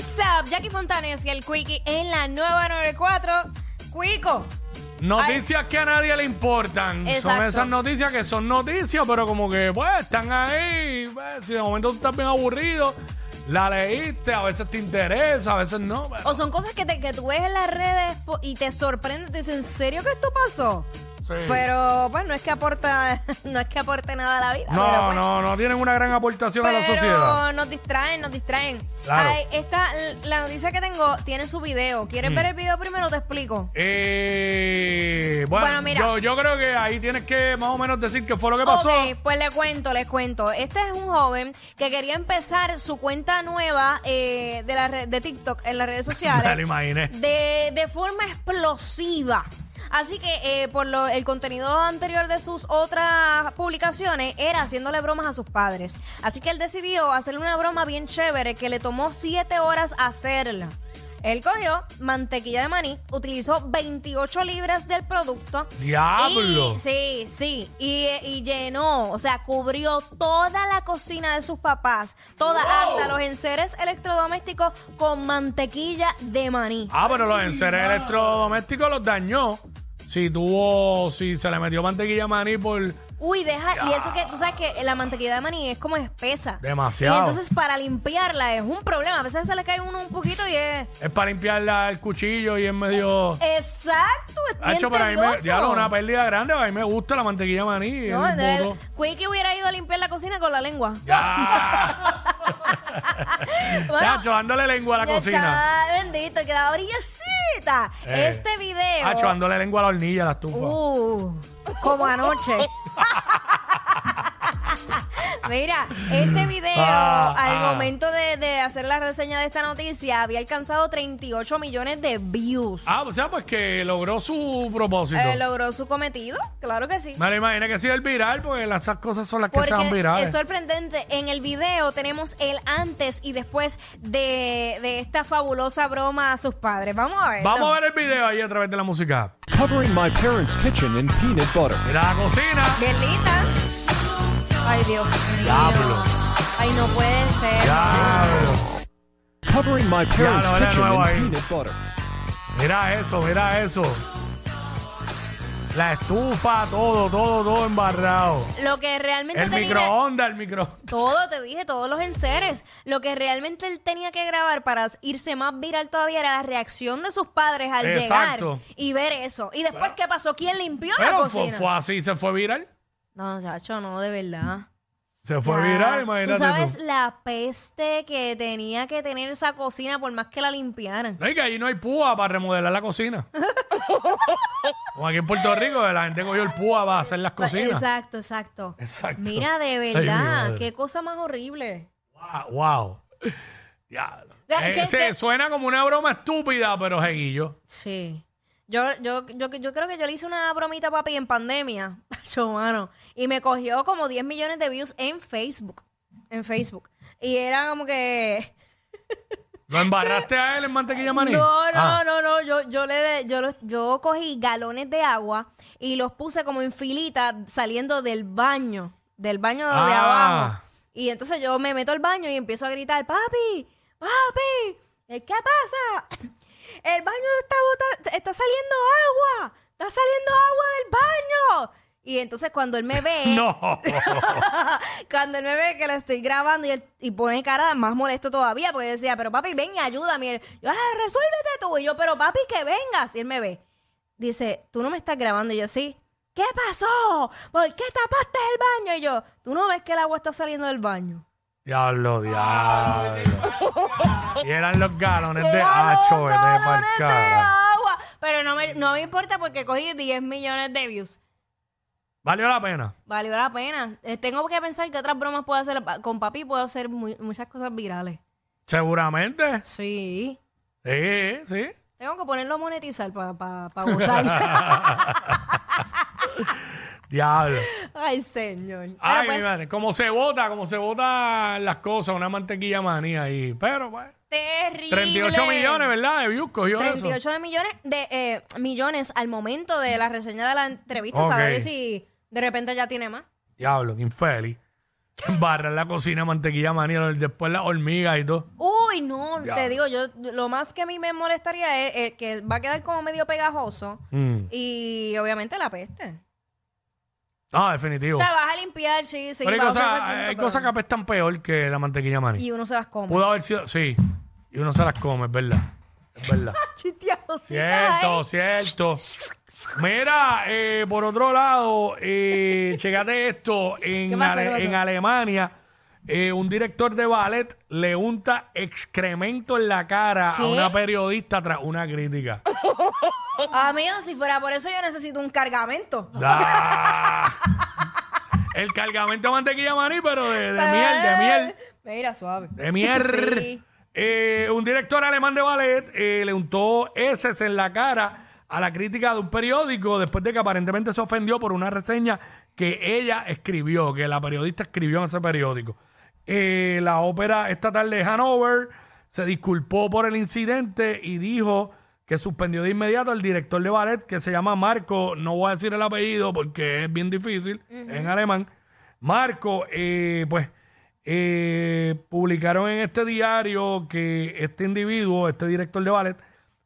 What's up? Jackie Fontanes y el Quickie en la nueva 94. Quico. Noticias que a nadie le importan. Son esas noticias que son noticias, pero como que, pues, están ahí. pues, si de momento tú estás bien aburrido, la leíste, a veces te interesa, a veces no. pero- O son cosas que, te, que tú ves en las redes y te sorprende. Te dicen, ¿en serio que esto pasó? Sí. Pero, pues, no es que aporta, no es que aporte nada a la vida. pero, no, pues, no, no tienen una gran aportación a la sociedad. nos distraen, nos distraen. Claro. Ay, esta, la noticia que tengo tiene su video. Mm. ¿Quieres ver el video primero? Te explico. Eh, bueno, Bueno, mira. Yo, yo creo que ahí tienes que más o menos decir qué fue lo que pasó. Ok, pues le cuento, les cuento. Este es un joven que quería empezar su cuenta nueva eh, de, la red- de TikTok en las redes Me lo sociales imaginé. de, de forma explosiva. Así que eh, por lo, el contenido anterior de sus otras publicaciones era haciéndole bromas a sus padres. Así que él decidió hacerle una broma bien chévere que le tomó siete horas hacerla. Él cogió mantequilla de maní, utilizó 28 libras del producto. ¡Diablo! Y- sí, sí. Y, y llenó, o sea, cubrió toda la cocina de sus papás, toda, hasta los enseres electrodomésticos con mantequilla de maní. Ah, pero los enseres electrodomésticos los dañó. Si tuvo, si se le metió mantequilla maní por Uy, deja, y eso que tú sabes que la mantequilla de maní es como espesa. Demasiado. Y entonces para limpiarla es un problema. A veces se le cae uno un poquito y es. es para limpiar la- el cuchillo y es medio. Exacto, es Hacho, pero a mí me, tedioso. diablo, una pérdida grande, a mí me gusta la mantequilla maní. No, el de-. Quickie hubiera ido a limpiar la cocina con la lengua. Ya. Bueno, Hacho, dándole lengua a la cocina. bendito, quedaba brillecita. Eh. Este video. Hacho, dándole lengua a la hornilla, a la estufa. Uh, como anoche. Mira, este video, Ah, al ah. momento de, de hacer la reseña de esta noticia, había alcanzado 38 millones de views. Ah, o sea, pues que logró su propósito. Eh, ¿Logró su cometido? Claro que sí. Me lo imaginé que sido el viral, porque las- esas cosas son las que se van Porque virales. es sorprendente. En el video tenemos el antes y después de, de esta fabulosa broma a sus padres. Vamos a ver. Vamos a ver el video ahí a través de la música. Covering my parents' kitchen in peanut butter. Mira la cocina. Bien linda. Ay, Dios mío. Diablo. Ay, no puede ser. Diablo. Covering my parents' kitchen in ahí. peanut butter. Mira eso, mira eso. La estufa, todo, todo, todo embarrado. Lo que realmente El tenía... microondas, el micro. Todo, te dije, todos los enseres. Lo que realmente él tenía que grabar para irse más viral todavía era la reacción de sus padres al Exacto. llegar y ver eso. Y después, ¿qué pasó? ¿Quién limpió la Pero fue, cocina? fue así, se fue viral. No, chacho, no, de verdad. Se fue Ya. viral, imagínate Tú sabes la peste que tenía que tener esa cocina por más que la limpiaran. No, y que ahí no hay púa para remodelar la cocina. Como aquí en Puerto Rico, la gente cogió el púa para hacer las cocinas. Exacto, exacto. Exacto. Mira, de Ay, mi verdad, madre. qué cosa más horrible. Wow. wow. Ya. Ya, Eh, ¿qué- se- qué? Suena como una broma estúpida, pero jeguillo. Sí. Yo, yo, yo, yo creo que yo le hice una bromita a papi en pandemia, Acho, mano, y me cogió como 10 millones de views en Facebook. En Facebook. Y era como que... ¿Lo embarraste a él en mantequilla maní? No, no, Ah. no, no. Yo, yo, le, yo, yo cogí galones de agua y los puse como en filita saliendo del baño, del baño de Ah. abajo. Y entonces yo me meto al baño y empiezo a gritar, papi, papi, ¿qué pasa? El baño está, bota- está saliendo agua, está saliendo agua del baño. Y entonces cuando él me ve, No. cuando él me ve que lo estoy grabando y, él- y pone cara más molesto todavía, porque decía, pero papi, ven y ayúdame. Y él, yo, "Ah, resuélvete tú. Y yo, pero papi, que vengas. Y él me ve. Dice, tú no me estás grabando. Y yo, sí. ¿Qué pasó? ¿Por qué tapaste el baño? Y yo, tú no ves que el agua está saliendo del baño. Diablo, diablo. y eran los galones de hacho, los vete pa'l galones de cara. agua. Pero no me, no me importa porque cogí 10 millones de views. Valió la pena. Valió la pena. Eh, tengo que pensar que otras bromas puedo hacer. Con papi puedo hacer muchas cosas virales. Seguramente. Sí. Sí, sí. Tengo que ponerlo a monetizar para pa, pa gozar. Diablo. Ay, señor. Pero Ay, pues, mi madre. Como se vota, como se votan las cosas, una mantequilla manía ahí. Pero, pues. terrible. 38 millones, ¿verdad? De views cogió 38 eso. de millones de eh, millones al momento de la reseña de la entrevista. Ok. Saber si de repente ya tiene más. Diablo, qué infeliz. Barra en la cocina mantequilla manía, después las hormigas y todo. Uy, no, te digo, yo lo más que a mí me molestaría es, que va a quedar como medio pegajoso Mm. y obviamente la peste. Ah, definitivo. O sea, vas a limpiar, sí, sí. pero hay vas a cosas, hay pero- cosas que apestan peor que la mantequilla maní. Y uno se las come. Pudo haber sido, sí. Y uno se las come, es verdad. Es verdad. Chisteado, sí, Cierto, cierto. Mira, eh, por otro lado, eh, checate esto, en, ¿Qué pasó, Ale- qué pasó? en Alemania, eh, un director de ballet le unta excremento en la cara a una periodista tras una crítica. Amigo, si fuera por eso yo necesito un cargamento. Ah. El cargamento de mantequilla maní, pero de, de miel, de miel. Mira, suave. De miel. Sí. Eh, un director alemán de ballet eh, le untó heces en la cara a la crítica de un periódico después de que aparentemente se ofendió por una reseña que ella escribió, que la periodista escribió en ese periódico. Eh, la ópera estatal de Hanover se disculpó por el incidente y dijo que suspendió de inmediato al director de ballet que se llama Marco, no voy a decir el apellido porque es bien difícil en alemán. Marco, eh, pues eh, publicaron en este diario que este individuo, este director de ballet,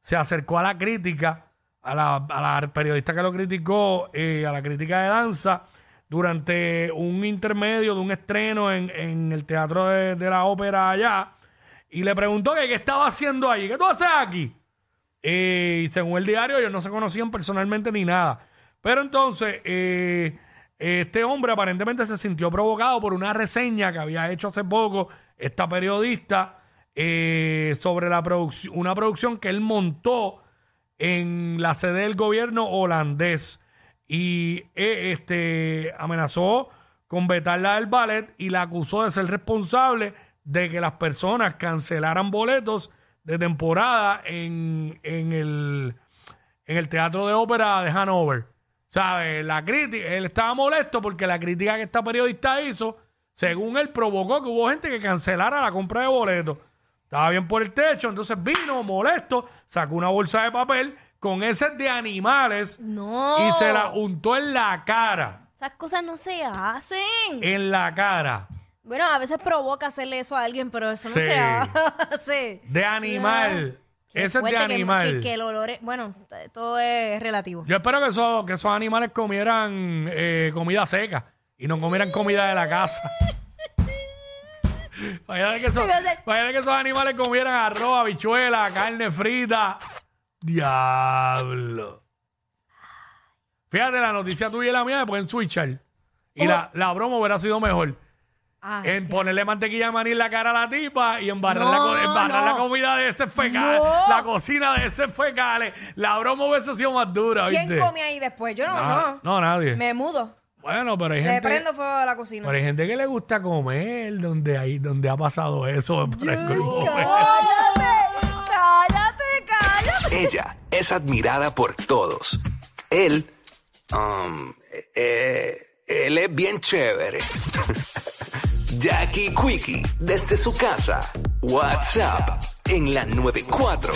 se acercó a la crítica, a la, a la periodista que lo criticó, eh, a la crítica de danza, durante un intermedio de un estreno en, el teatro de, la ópera allá, y le preguntó que qué estaba haciendo allí, ¿qué tú haces aquí? Eh, y según el diario, ellos no se conocían personalmente ni nada. Pero entonces, eh, este hombre aparentemente se sintió provocado por una reseña que había hecho hace poco esta periodista eh, sobre la producción, una producción que él montó en la sede del gobierno holandés y eh, este amenazó con vetarla del ballet y la acusó de ser responsable de que las personas cancelaran boletos de temporada en, en el, en el teatro de ópera de Hanover. ¿Sabes? La crítica, él estaba molesto porque la crítica que esta periodista hizo, según él, provocó que hubo gente que cancelara la compra de boletos. Estaba bien por el techo, entonces vino molesto, sacó una bolsa de papel con heces de animales No. y se la untó en la cara. Esas cosas no se hacen. En la cara. Bueno, a veces provoca hacerle eso a alguien, pero eso no Sí. se hace. De animal. Qué Ese es de fuerte que- animal. Que, que el olor es, bueno, t- todo es relativo. Yo espero que esos, que esos animales comieran eh, comida seca y no comieran comida de la casa. Imagínate que, esos, Iba a ser- imagínate que esos animales comieran arroz, habichuela, carne frita. Diablo. Fíjate, la noticia tuya y la mía me pueden switchar. Y la, la broma hubiera sido mejor. Ay, En ponerle mantequilla de maní en la cara a la tipa y embarrar, No, la, embarrar no. la comida de ese fecales, No. la cocina de ese fecales. La broma hubiese sido más dura, ¿Quién ¿viste? come ahí después? Yo no, no. no, nadie. Me mudo. Bueno, pero hay Le gente, prendo fuego a la cocina. pero hay gente que le gusta comer donde hay, donde ha pasado eso por Ella es admirada por todos. Él, um, eh, él es bien chévere. Jackie Quickie, desde su casa. WhatsApp en la 94.